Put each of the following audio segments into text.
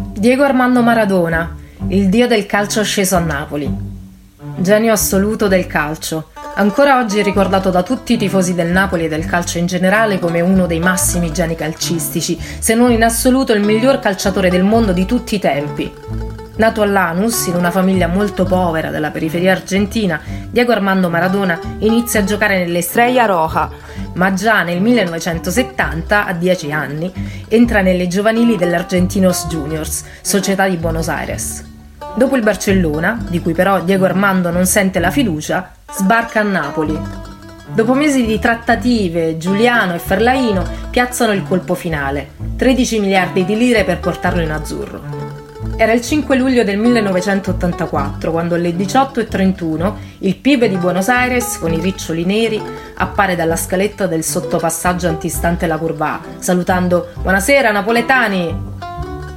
Diego Armando Maradona, il dio del calcio sceso a Napoli. Genio assoluto del calcio. Ancora oggi ricordato da tutti i tifosi del Napoli e del calcio in generale come uno dei massimi geni calcistici, se non in assoluto il miglior calciatore del mondo di tutti i tempi. Nato a Lanus, in una famiglia molto povera della periferia argentina, Diego Armando Maradona inizia a giocare nell'Estrella Roja, ma già nel 1970, a 10 anni, entra nelle giovanili dell'Argentinos Juniors, società di Buenos Aires. Dopo il Barcellona, di cui però Diego Armando non sente la fiducia, sbarca a Napoli. Dopo mesi di trattative, Giuliano e Ferlaino piazzano il colpo finale, 13 miliardi di lire per portarlo in azzurro. Era il 5 luglio del 1984, quando alle 18.31 il pibe di Buenos Aires, con i riccioli neri, appare dalla scaletta del sottopassaggio antistante la curva salutando Buonasera napoletani!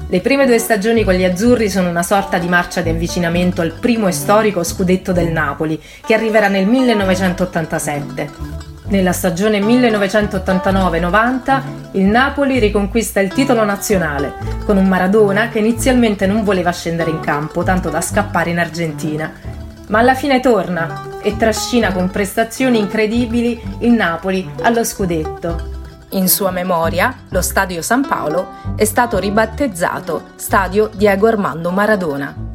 Le prime due stagioni con gli azzurri sono una sorta di marcia di avvicinamento al primo e storico scudetto del Napoli, che arriverà nel 1987. Nella stagione 1989-90 il Napoli riconquista il titolo nazionale, con un Maradona che inizialmente non voleva scendere in campo, tanto da scappare in Argentina. Ma alla fine torna e trascina con prestazioni incredibili il Napoli allo scudetto. In sua memoria, lo Stadio San Paolo è stato ribattezzato Stadio Diego Armando Maradona.